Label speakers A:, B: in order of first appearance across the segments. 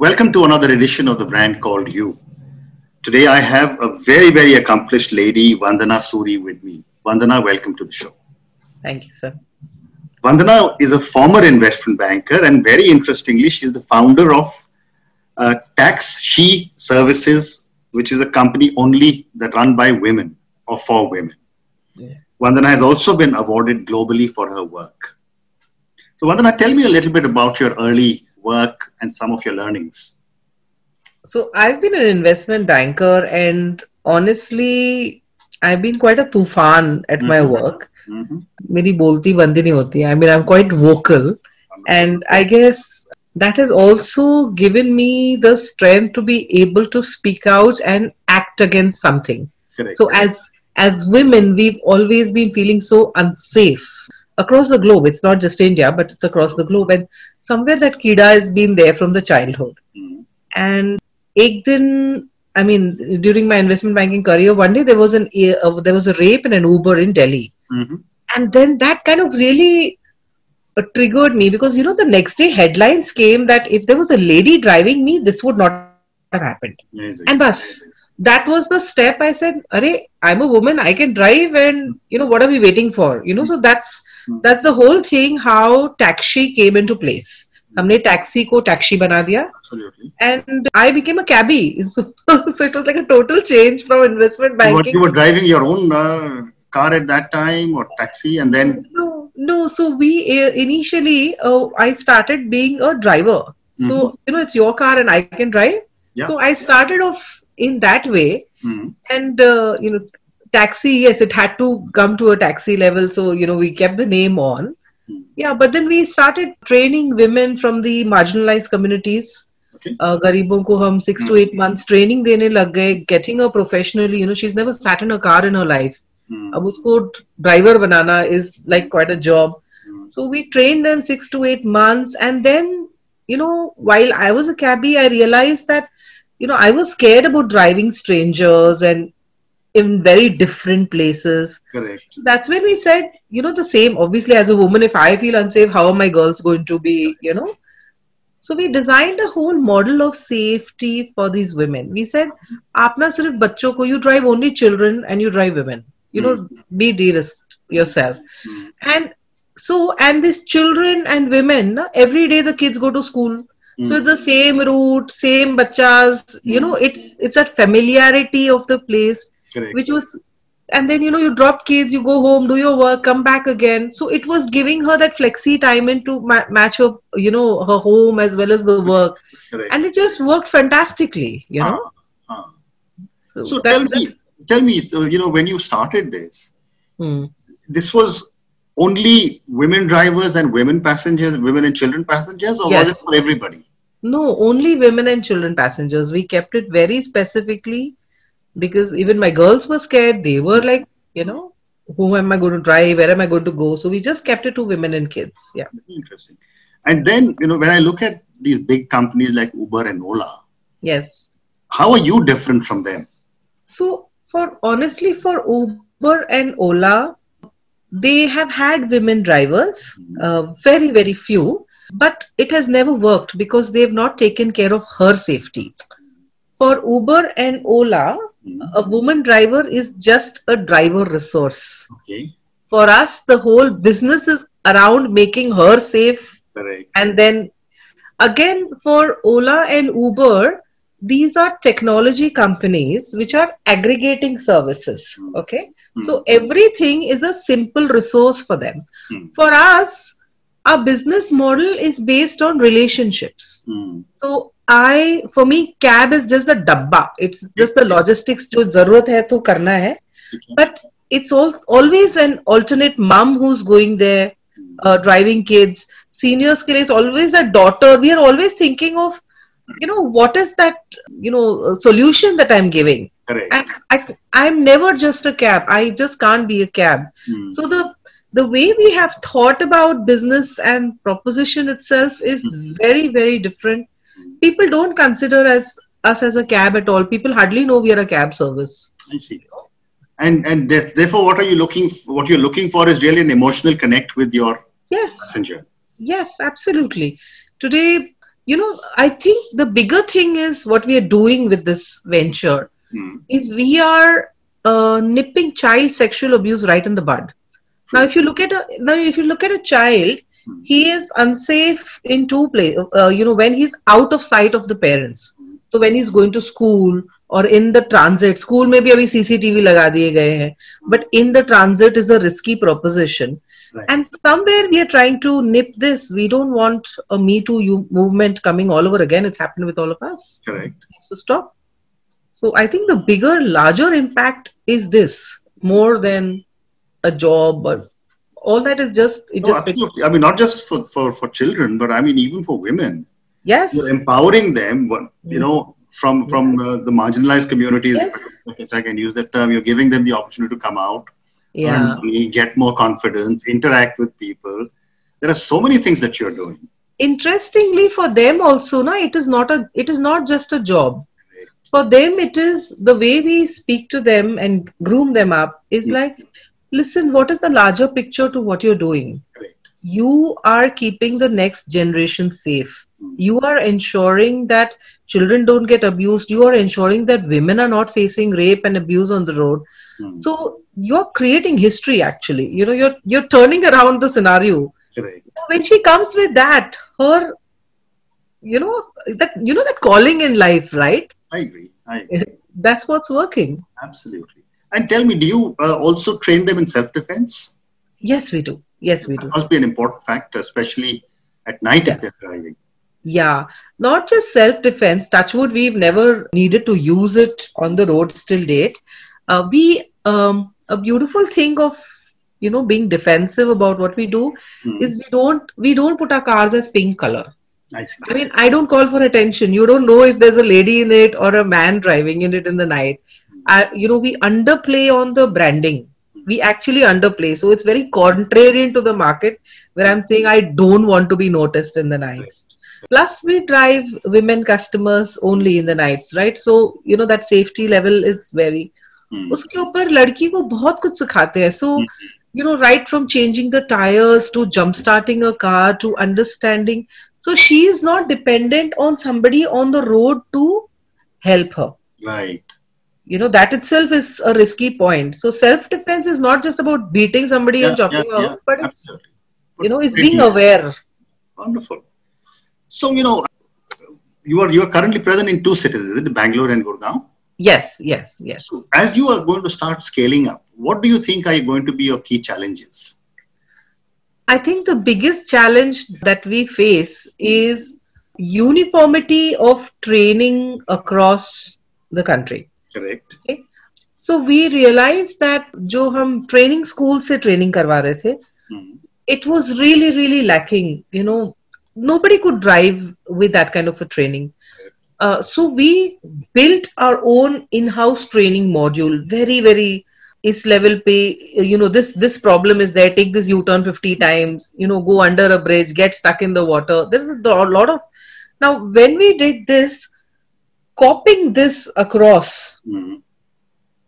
A: Welcome to another edition of the brand called You. Today I have a very, very accomplished lady, Vandana Suri, with me. Vandana, welcome to the show.
B: Thank you, sir.
A: Vandana is a former investment banker, and very interestingly, she's the founder of uh, Taxshe Services, which is a company only that run by women or for women. Yeah. Vandana has also been awarded globally for her work. So, Vandana, tell me a little bit about your early work and some of your learnings.
B: So, I've been an investment banker, and honestly, I've been quite a tufan at mm-hmm. my work. मेरी बोलती बंदी नहीं होती I mean I am quite vocal and I guess that has also given me the strength to be able to speak out and act against something. Correct. So as as women, we've always been feeling so unsafe across the globe. It's not just India, but it's across the globe. And somewhere that kida has been there from the childhood. Mm-hmm. And ek din, I mean, during my investment banking career, one day there was an uh, there was a rape in an Uber in Delhi. Mm-hmm. And then that kind of really uh, triggered me because, you know, the next day headlines came that if there was a lady driving me, this would not have happened. Amazing. And bus. That was the step I said, Are, I'm a woman, I can drive, and you know, what are we waiting for? You know, so that's mm-hmm. that's the whole thing how taxi came into place. हमने taxi को taxi बना दिया and I became a कैबी so it was like a total change from investment banking
A: you were driving your own uh, car at that time or taxi and then
B: no no so we uh, initially uh, i started being a driver mm-hmm. so you know it's your car and i can drive yeah. so i started off in that way mm-hmm. and uh, you know taxi yes it had to come to a taxi level so you know we kept the name on mm-hmm. yeah but then we started training women from the marginalized communities गरीबों को हम six to eight months training देने लग गए getting a professionally you know she is never sat in a car in her life Hmm. अब उसको driver banana is like quite a job so we trained them six to eight months and then you know while i was a cabbie i realized that you know i was scared about driving strangers and in very different places.
A: Correct.
B: So that's when we said you know the same obviously as a woman if i feel unsafe how are my girls going to be you know? So we designed a whole model of safety for these women. We said aapna sirf bachcho ko you drive only children and you drive women. You know mm. be de-risked yourself. Mm. and so and these children and women every day the kids go to school. Mm. so it's the same route same bachas you know it's it's a familiarity of the place Correct. which was and then you know you drop kids you go home do your work come back again so it was giving her that flexi time in to ma- match her you know her home as well as the work Correct. and it just worked fantastically you know uh, uh.
A: so, so tell me tell me, so, you know, when you started this, hmm. this was only women drivers and women passengers, women and children passengers, or yes. was it for everybody?
B: No, only women and children passengers. We kept it very specifically because even my girls were scared. They were like, you know, who am I going to drive? Where am I going to go? So we just kept it to women and kids. Yeah.
A: Interesting. And then, you know, when I look at these big companies like Uber and Ola,
B: yes.
A: How are you different from them?
B: So for honestly, for Uber and Ola, they have had women drivers, uh, very, very few, but it has never worked because they've not taken care of her safety. For Uber and Ola, a woman driver is just a driver resource.
A: Okay.
B: For us, the whole business is around making her safe.
A: Correct.
B: And then again, for Ola and Uber, these are technology companies which are aggregating services okay mm. so everything is a simple resource for them mm. for us our business model is based on relationships mm. so i for me cab is just the dabba. It's just the logistics jo zarurat hai to karna hai but it's all, always an alternate mom who's going there uh, driving kids. Seniors ke it's always a daughter. We are always thinking of you know what is that you know solution that i'm giving?
A: Correct.
B: and I, i'm never just a cab. I just can't be a cab. Hmm. so the the way we have thought about business and proposition itself is hmm. very very different people don't consider as us as a cab at all. People hardly know we are a cab service.
A: I see. And and therefore what are you looking for, what you're looking for is really an emotional connect with your
B: yes.
A: passenger.
B: Yes absolutely. Today you know i think the bigger thing is what we are doing with this venture
A: Hmm.
B: is we are uh, nipping child sexual abuse right in the bud. Now if you look at a now if you look at a child he is unsafe in two places uh, you know when he's out of sight of the parents so when he's going to school or in the transit school में भी अभी CCTV लगा दिए गए हैं but in the transit is a risky proposition
A: Right.
B: and somewhere we are trying to nip this we don't want a me too you movement coming all over again it's happened with all of us
A: Correct.
B: so stop so i think the bigger larger impact is this more than a job or all that is just it
A: No,
B: just
A: absolutely. I mean, not just for, for, for children, but I mean, even for women.
B: yes
A: You're empowering them, you
B: Mm.
A: know, from from uh, the marginalized communities.
B: Yes.
A: If I can use that term, you're giving them the opportunity to come out,
B: yeah
A: money, get more confidence, interact with people. There are so many things that you're doing.
B: interestingly for them also no it is not a it is not just a job for them it is the way we speak to them and groom them up is
A: Mm.
B: like listen what is the larger picture to what you're doing
A: Correct.
B: you are keeping the next generation safe
A: Mm.
B: you are ensuring that children don't get abused you are ensuring that women are not facing rape and abuse on the road
A: Hmm.
B: so you're creating history actually you know you're you're turning around the scenario
A: Correct.
B: when she comes with that her you know that you know that calling in life right
A: I agree. I agree.
B: that's what's working
A: Absolutely. And tell me, do you uh, also train them in self-defense?
B: yes we do yes we do
A: That must be an important factor, especially at night if they're driving.
B: yeah not just self defense touchwood we've never needed to use it on the road till date uh, we um, a beautiful thing of you know being defensive about what we do
A: Hmm.
B: is we don't we don't put our cars as pink color
A: I see.
B: I mean, I don't call for attention. You don't know if there's a lady in it or a man driving in it in the night I, you know, we underplay on the branding. We actually underplay. So it's very contrarian to the market where I'm saying I don't want to be noticed in the nights. Plus, we drive women customers only in the nights, right? So, you know, that safety level is very.
A: Hmm.
B: उसके ऊपर लड़की को बहुत कुछ सिखाते हैं सो you know right from changing the tires to jump starting a car to understanding so she is not dependent on somebody on the road to help her
A: Right.
B: you know that itself is a risky point so self defense is not just about beating somebody and chopping off. out but it's
A: absolutely.
B: you know it's being aware
A: Wonderful. So, you know, you are you are currently present in two cities, is it? Bangalore and Gurgaon.
B: yes yes yes
A: So, as you are going to start scaling up, what do you think are going to be your key challenges?
B: i think the biggest challenge that we face is uniformity of training across the country
A: Correct.
B: So we realise that जो हम training school से training करवा रहे थे
A: Hmm.
B: it was really really lacking you know nobody could drive with that kind of a training uh, so we built our own in-house training module very very is level pay you know this this problem is there take this u-turn 50 times you know go under a bridge get stuck in the water there's a lot of now when we did this copying this across
A: Hmm.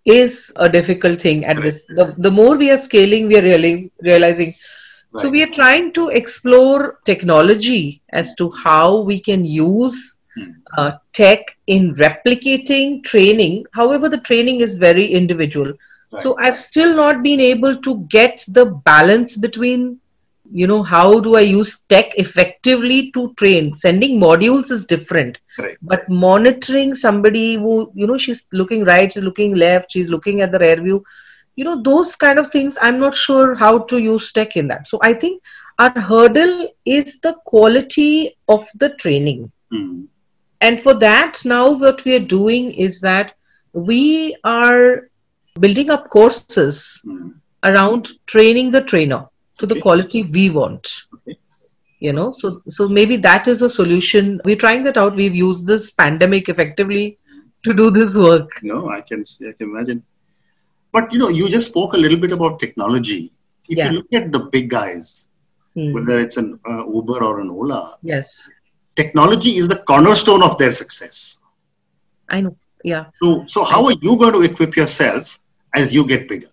B: is a difficult thing at this the, the more we are scaling we are really realizing so we are trying to explore technology as to how we can use
A: Hmm.
B: uh, tech in replicating training however the training is very individual
A: Right.
B: so i've still not been able to get the balance between you know how do i use tech effectively to train sending modules is different
A: Correct.
B: but monitoring somebody who you know she's looking right she's looking left she's looking at the rear view you know those kind of things i'm not sure how to use tech in that so i think our hurdle is the quality of the training
A: Hmm.
B: and for that now what we are doing is that we are building up courses
A: Hmm.
B: around training the trainer to the
A: Okay.
B: quality we want
A: Okay.
B: you know so so maybe that is a solution we're trying that out we've used this pandemic effectively to do this work
A: No, I can I can imagine. But you know, you just spoke a little bit about technology. If
B: Yeah.
A: you look at the big guys,
B: Hmm.
A: whether it's an uh, Uber or an Ola,
B: yes
A: technology is the cornerstone of their success.
B: i know yeah
A: So, so how are you going to equip yourself as you get bigger?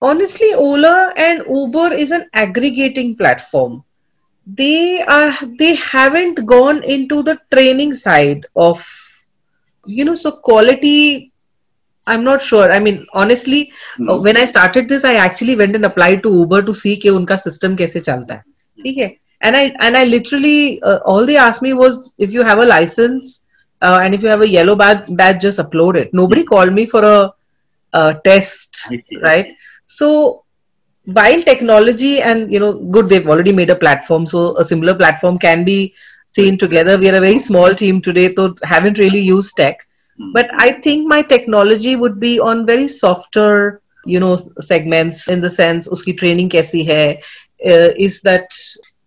B: honestly ola and uber is an aggregating platform they are they haven't gone into the training side of you know so quality i'm not sure i mean honestly
A: Hmm.
B: uh, when i started this i actually went and applied to uber to see कि उनका system कैसे चलता है ठीक है and i and i literally uh, all they asked me was if you have a license uh, and if you have a yellow badge, badge just upload it nobody called me for a, a test
A: I see.
B: right So while technology and you know good they've already made a platform so a similar platform can be seen together. We are a very small team today so haven't really used tech.
A: Hmm.
B: but i think my technology would be on very softer you know segments in the sense uski training kaisi hai uh, is that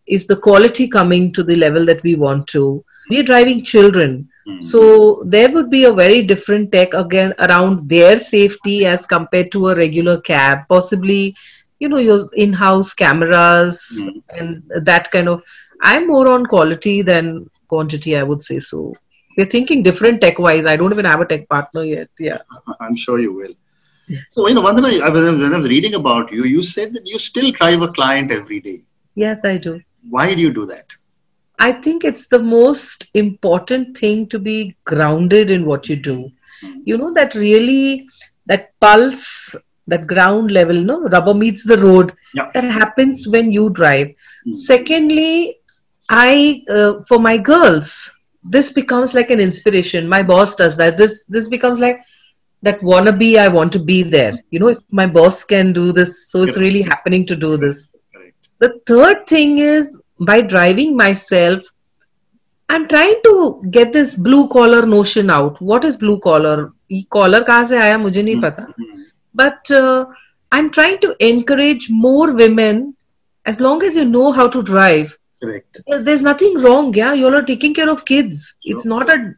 B: is the quality coming to the level that we want to. We are driving children
A: Hmm.
B: so there would be a very different tech again around their safety as compared to a regular cab possibly you know your in-house cameras
A: Hmm.
B: and that kind of i'm more on quality than quantity i would say so we're thinking different tech wise i don't even have a tech partner yet yeah
A: I'm sure you will. So, you know, Vandana, I when I was reading about you, you said that you still drive a client every day.
B: yes i do
A: Why do you do that?
B: I think it's the most important thing to be grounded in what you do. You know that really that pulse that ground level no? Rubber meets the road.
A: Yeah.
B: that happens when you drive.
A: Hmm.
B: secondly i uh, for my girls this becomes like an inspiration. My boss does that. This this becomes like that wannabe i want to be there. You know if my boss can do this so it's really happening to do this. The third thing is by driving myself i'm trying to get this blue collar notion out. What is blue collar? Collar kahan se aaya mujhe nahi
A: hmm. pata.
B: But uh, i'm trying to encourage more women as long as you know how to drive.
A: Correct.
B: There's nothing wrong yeah. You all are taking care of kids.
A: Sure.
B: it's not a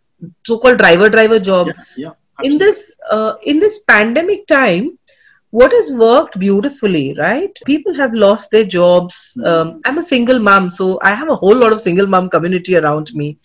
B: so called driver driver job.
A: Yeah, yeah,
B: in this uh, in this pandemic time what has worked beautifully right? People have lost their jobs. Um, i'm a single mom so i have a whole lot of single mom community around me.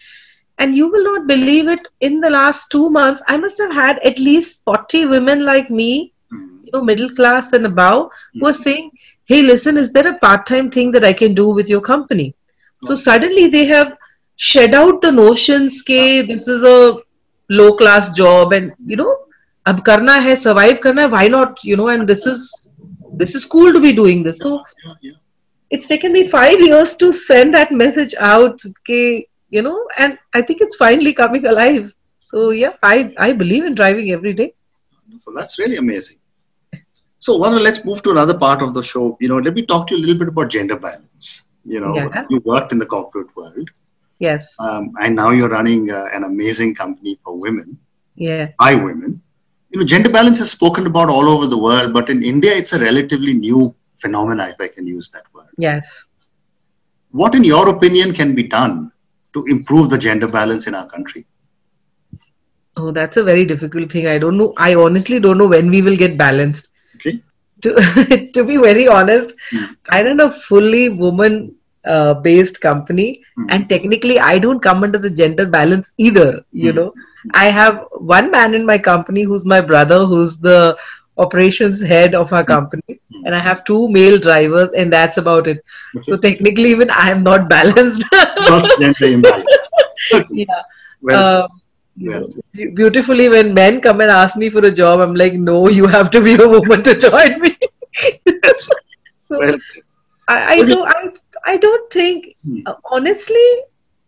B: And you will not believe it in the last two months i must have had at least 40 women like me
A: Hmm.
B: you know middle class and above who are saying hey listen is there a part-time thing that i can do with your company? So suddenly they have shed out the notions ke this is a low class job and you know ab karna hai survive karna hai why not you know and this is this is cool to be doing this so
A: Yeah, yeah.
B: it's taken me 5 years to send that message out you know and i think it's finally coming alive so yeah i i believe in driving every day
A: So that's really amazing. So, Vana, let's move to another part of the show. You know, let me talk to you a little bit about gender balance. You know,
B: Yeah.
A: you worked in the corporate world,
B: yes
A: um, and now you're running uh, an amazing company for women,
B: yeah
A: by women. You know, gender balance is spoken about all over the world, but in India, it's a relatively new phenomena, if I can use that word.
B: yes
A: What, in your opinion, can be done to improve the gender balance in our country?
B: Oh, that's a very difficult thing. I don't know. I honestly don't know when we will get balanced.
A: Okay.
B: To, to be very honest,
A: Hmm.
B: I don't know fully woman uh, based company,
A: Hmm.
B: and technically, I don't come under the gender balance either. You
A: Hmm.
B: know, I have one man in my company who's my brother, who's the operations head of our company,
A: Hmm.
B: and I have two male drivers, and that's about it. So, technically, even I am not balanced.
A: Not gender imbalance.
B: yeah.
A: Well.
B: Um,
A: Well
B: beautifully when men come and ask me for a job i'm like no you have to be a woman to join me so
A: well.
B: I, I
A: do
B: I don't think
A: Hmm.
B: uh, honestly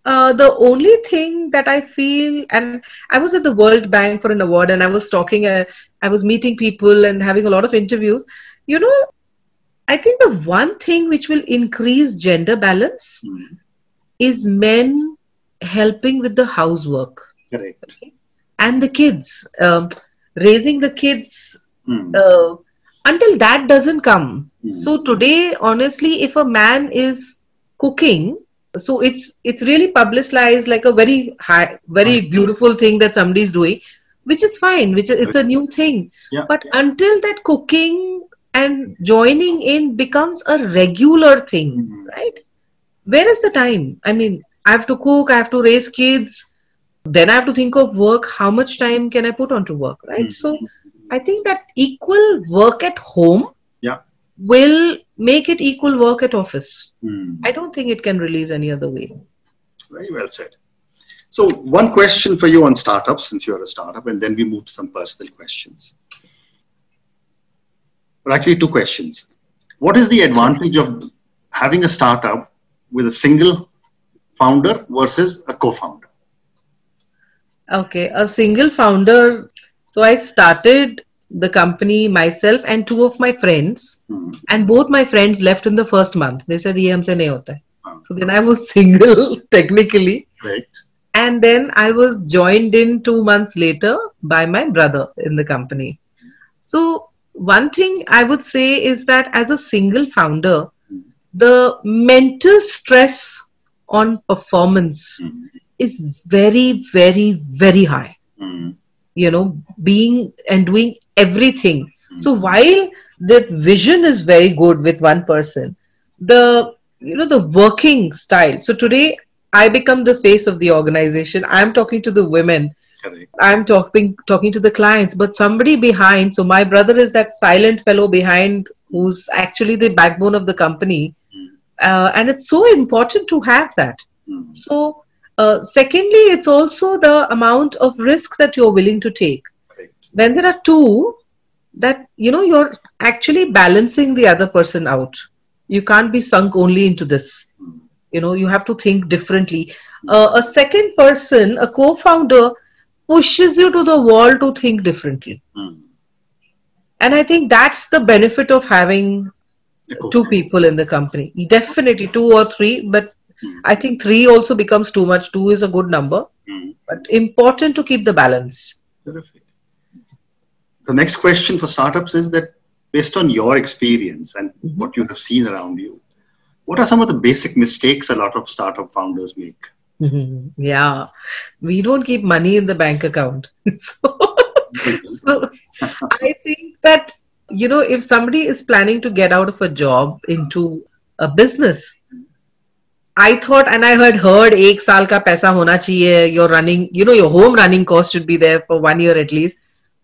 B: uh, the only thing that i feel and i was at the world bank for an award and i was talking uh, i was meeting people and having a lot of interviews you know i think the one thing which will increase gender balance
A: Hmm.
B: is men helping with the housework
A: Correct.
B: and the kids um, raising the kids
A: Hmm.
B: uh, until that doesn't come
A: Hmm.
B: so today honestly if a man is cooking so it's it's really publicized like a very high very beautiful thing that somebody's doing which is fine which it's a new thing
A: Yeah.
B: but until that cooking and joining in becomes a regular thing
A: Hmm.
B: right where is the time i mean i have to cook i have to raise kids then i have to think of work how much time can i put onto work right
A: Hmm.
B: so i think that equal work at home
A: Yeah.
B: Will make it equal work at office.
A: Hmm.
B: I don't think it can release any other way.
A: Very well said. So, one question for you on startups, since you're a startup, and then we move to some personal questions. Or actually, two questions. What is the advantage of having a startup with a single founder versus a co founder?
B: Okay, a single founder. So, I started the company, myself, and two of my friends.
A: Mm-hmm.
B: And both my friends left in the first month. They said, "Ye humse nahi hota."
A: Mm-hmm.
B: So then I was single technically.
A: Right.
B: And then I was joined in two months later by my brother in the company. So one thing I would say is that as a single founder, hmm. the mental stress on performance
A: hmm.
B: is very, very, very high
A: hmm.
B: you know being and doing everything. So, while that vision is very good with one person, the you know the working style. So today I become the face of the organization. I'm talking to the women. I'm talking talking to the clients, but somebody behind. So my brother is that silent fellow behind who's actually the backbone of the company, uh, and it's so important to have that.
A: Hmm.
B: So uh, secondly, it's also the amount of risk that you're willing to take. When there are two, that you know you're actually balancing the other person out. You can't be sunk only into this you know you have to think differently uh, a second person a co-founder pushes you to the wall to think differently
A: Hmm.
B: and i think that's the benefit of having two people in the company definitely two or three but
A: Hmm.
B: i think three also becomes too much two is a good number
A: Hmm.
B: but important to keep the balance
A: Terrific. The next question for startups is that based on your experience and
B: Mhm.
A: what you have seen around you, what are some of the basic mistakes a lot of startup founders make?
B: yeah. We don't keep money in the bank account. So so i think that you know if somebody is planning to get out of a job into a business i thought and i had heard ek saal ka paisa hona chahiye. Your running you know your home running cost should be there for one year at least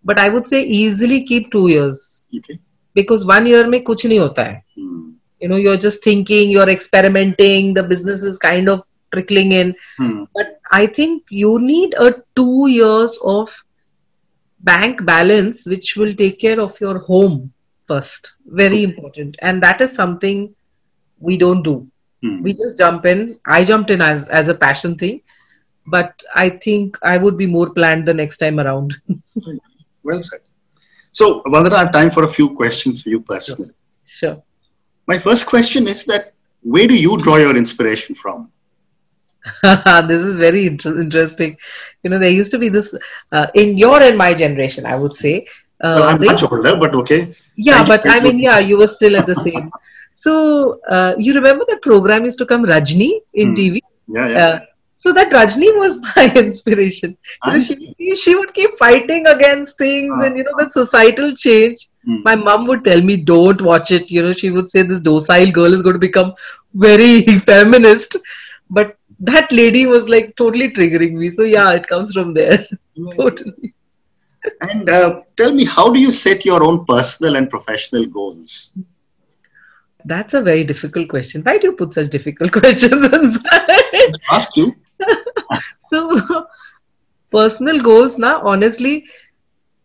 B: but i would say easily keep 2 years
A: Okay.
B: because one year mein kuch nahi hota hai
A: Hmm.
B: you know you're just thinking you're experimenting the business is kind of trickling in
A: Hmm.
B: but I think you need a two years of bank balance which will take care of your home first. Very important. And that is something we don't do.
A: Hmm.
B: We just jump in. I jumped in as, as a passion thing, but I think I would be more planned the next time around.
A: Well said. So, Vandana, I have time for a few questions for you personally.
B: sure.
A: My first question is that where do you draw your inspiration from?
B: this is very inter- interesting. You know, there used to be this uh, in your and my generation, I would say. Uh,
A: well, I'm
B: there
A: much older, but okay.
B: Yeah, but I mean, yeah, you were still at the same. So uh, you remember that program used to come Rajni in
A: Hmm.
B: TV.
A: Yeah, yeah.
B: Uh, so that Rajni was my inspiration. You know, she, she would keep fighting against things,
A: Ah.
B: and you know that societal change.
A: Hmm.
B: My mom would tell me, "Don't watch it." You know, she would say this docile girl is going to become very feminist, but that lady was like totally triggering me. So yeah, it comes from there.
A: Yes.
B: totally.
A: And uh, tell me, how do you set your own personal and professional goals?
B: That's a very difficult question. Why do you put such difficult questions?
A: Ask you.
B: So personal goals now honestly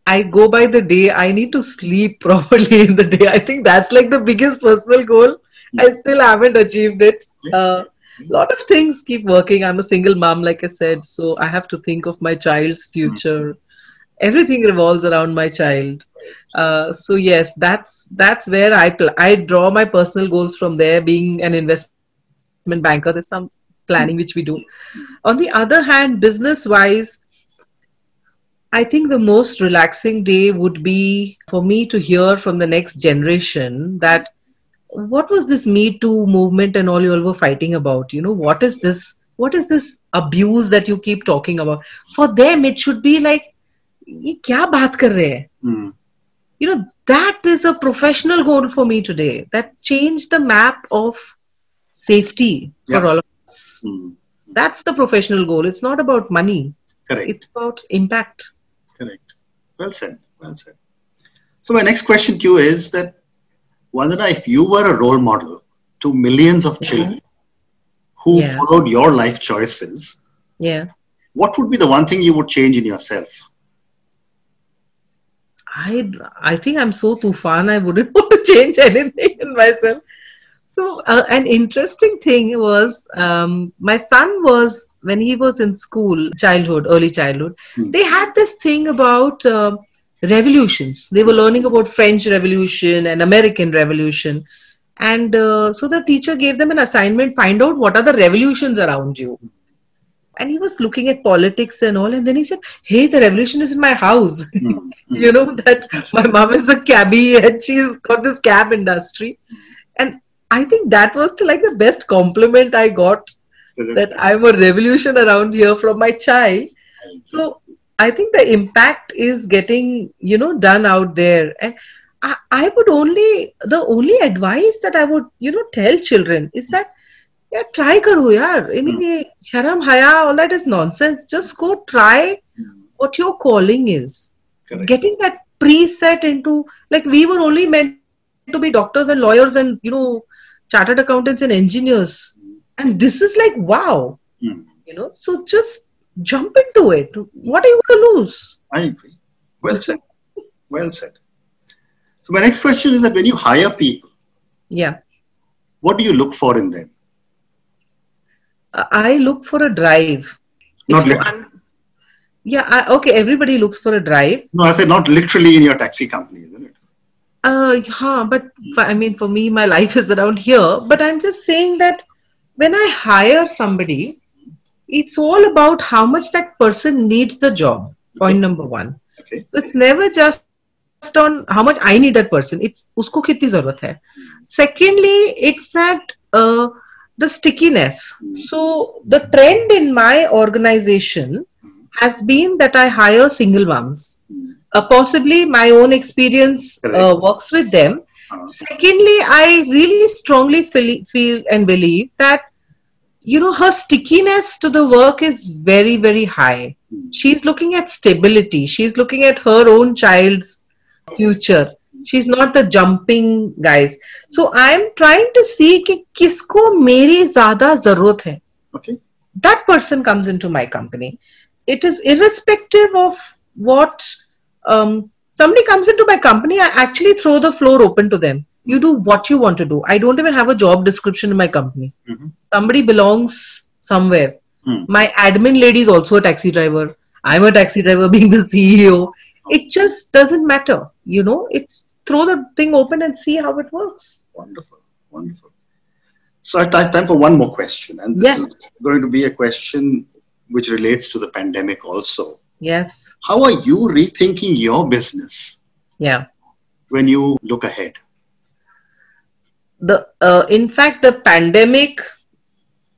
B: i go by the day. I need to sleep properly in the day. I think that's like the biggest personal goal. I still haven't achieved it. A lot of things keep working. I'm a single mom like i said so i have to think of my child's future. Everything revolves around my child. Uh, so yes that's that's where i pl- i draw my personal goals from there being an investment banker. There's some planning which we do on the other hand business wise i think the most relaxing day would be for me to hear from the next generation that what was this me too movement and all you all were fighting about you know what is this what is this abuse that you keep talking about for them it should be like ये क्या बात कर रहे हैं
A: Hmm.
B: you know that is a professional goal for me today that changed the map of safety for
A: Yeah.
B: all of
A: Hmm.
B: that's the professional goal it's not about money
A: Correct.
B: it's about impact
A: Correct. Well said. Well said. So my next question to you is that Vandana, if you were a role model to millions of children who
B: Yeah.
A: followed your life choices,
B: Yeah.
A: what would be the one thing you would change in yourself?
B: I I think I'm so too tufan. I wouldn't want to change anything in myself. So uh, an interesting thing was um, my son was when he was in school, childhood, early childhood.
A: Hmm.
B: They had this thing about uh, revolutions. They were learning about French Revolution and American Revolution, and uh, so the teacher gave them an assignment: find out what are the revolutions around you. And he was looking at politics and all, and then he said, "Hey, the revolution is in my house."
A: Hmm.
B: you know that my mom is a cabbie and she's got this cab industry and i think that was the, like the best compliment i got that i'm a revolution around here from my child. So i think the impact is getting you know done out there. And I, I would only the only advice that i would you know tell children is that yeah try karo yaar. Mean, ye hmm. sharam haya all that is nonsense. Just go try hmm. what your calling is.
A: Correct.
B: getting that preset into like we were only meant to be doctors and lawyers and you know chartered accountants and engineers and this is like wow
A: Hmm.
B: you know so just jump into it what are you going to lose
A: I agree. Well said. Well said. So my next question is that when you hire people,
B: yeah
A: what do you look for in them?
B: Uh, i look for a drive
A: Not
B: If you un- yeah I, okay everybody looks for a drive
A: No, I said not literally in your taxi company, isn't it?
B: Uh, yeah, but I mean, for me, my life is around here. But I'm just saying that when I hire somebody, it's all about how much that person needs the job. Point number one.
A: Okay.
B: So it's never just on how much I need that person. It's usko kitni zarurat hai. Secondly, it's that uh, the stickiness. So the trend in my organization has been that I hire single moms Uh, possibly my own experience uh,
A: Correct.
B: works with them.
A: Uh,
B: Secondly, I really strongly feel, feel and believe that you know her stickiness to the work is very very high. She's looking at stability. She's looking at her own child's future. She's not the jumping guys. So I'm trying to see कि किसको मेरी ज्यादा जरूरत है
A: okay.
B: that person comes into my company. It is irrespective of what um, somebody comes into my company. I actually throw the floor open to them. You do what you want to do. I don't even have a job description in my company.
A: Mhm.
B: Somebody belongs somewhere.
A: Hmm.
B: My admin lady is also a taxi driver. I'm a taxi driver, being the CEO. It just doesn't matter. You know, it's throw the thing open and see how it works.
A: Wonderful. Wonderful. So I have time for one more question. And this
B: Yes.
A: is going to be a question which relates to the pandemic also.
B: Yes.
A: How are you rethinking your business?
B: Yeah.
A: when you look ahead?
B: the uh, in fact the pandemic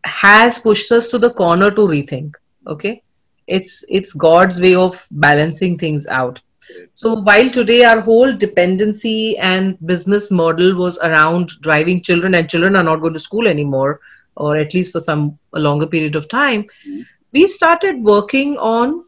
B: has pushed us to the corner to rethink okay? It's it's god's way of balancing things out. So while today our whole dependency and business model was around driving children and children are not going to school anymore or at least for some a longer period of time we started working on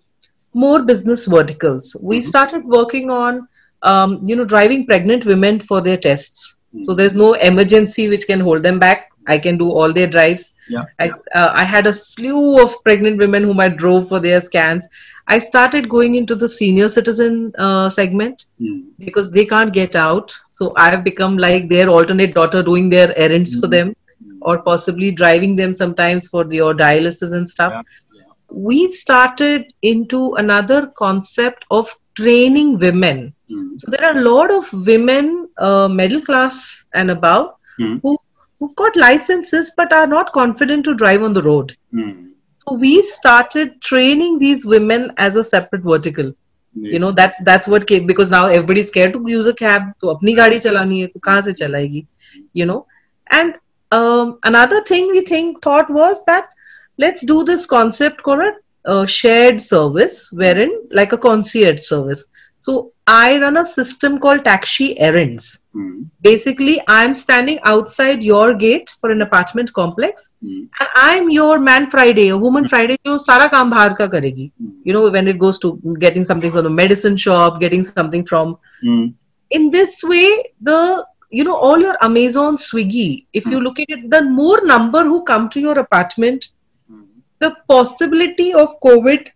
B: more business verticals. We started working on um, you know driving pregnant women for their tests. So there's no emergency which can hold them back. I can do all their drives.
A: Yeah.
B: I, uh, I had a slew of pregnant women whom i drove for their scans. I started going into the senior citizen uh, segment
A: Hmm.
B: because they can't get out. So i have become like their alternate daughter doing their errands for
A: Mhm.
B: them or possibly driving them sometimes for your dialysis and stuff.
A: Yeah,
B: we started into another concept of training women
A: Hmm.
B: so there are a lot of women, uh, middle class and above,
A: Hmm.
B: who who've got licenses but are not confident to drive on the road.
A: Hmm.
B: So we started training these women as a separate vertical. You know that's that's what came because now everybody's scared to use a cab. तो अपनी गाड़ी चलानी है तो कहाँ से चलाएगी? You know, and um, another thing we think thought was that let's do this concept called a uh, shared service, wherein like a concierge service. So I run a system called Taxi Errands.
A: Hmm.
B: Basically, I'm standing outside your gate for an apartment complex,
A: Hmm.
B: and I'm your man Friday, a woman Friday जो सारा काम बाहर का करेगी.
A: Hmm.
B: You know, when it goes to getting something from the medicine shop, getting something from
A: Hmm.
B: in this way the you know all your amazon swiggy if you look at it the more number who come to your apartment the possibility of covid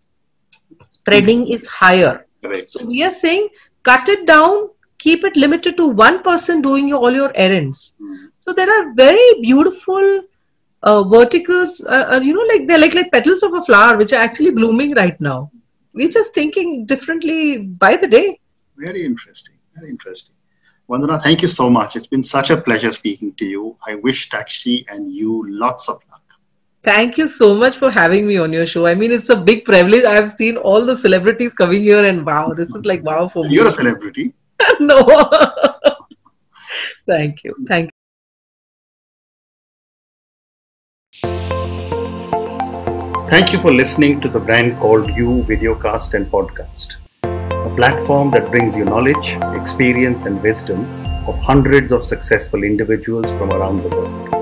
B: spreading is higher
C: Correct.
B: so we are saying cut it down keep it limited to one person doing your, all your errands so there are very beautiful uh, verticals uh, uh, you know like they're like like petals of a flower which are actually blooming right now we're just thinking differently by the day
C: Very interesting. Very interesting. Vandana, thank you so much. It's been such a pleasure speaking to you. I wish Taxshe and you lots of luck.
B: Thank you so much for having me on your show. I mean, it's a big privilege. I've seen all the celebrities coming here, and wow, this is like wow for me.
C: You're a celebrity.
B: no. Thank you. Thank you.
A: Thank you for listening to the brand called You Videocast and Podcast, a platform that brings you knowledge, experience, and wisdom of hundreds of successful individuals from around the world.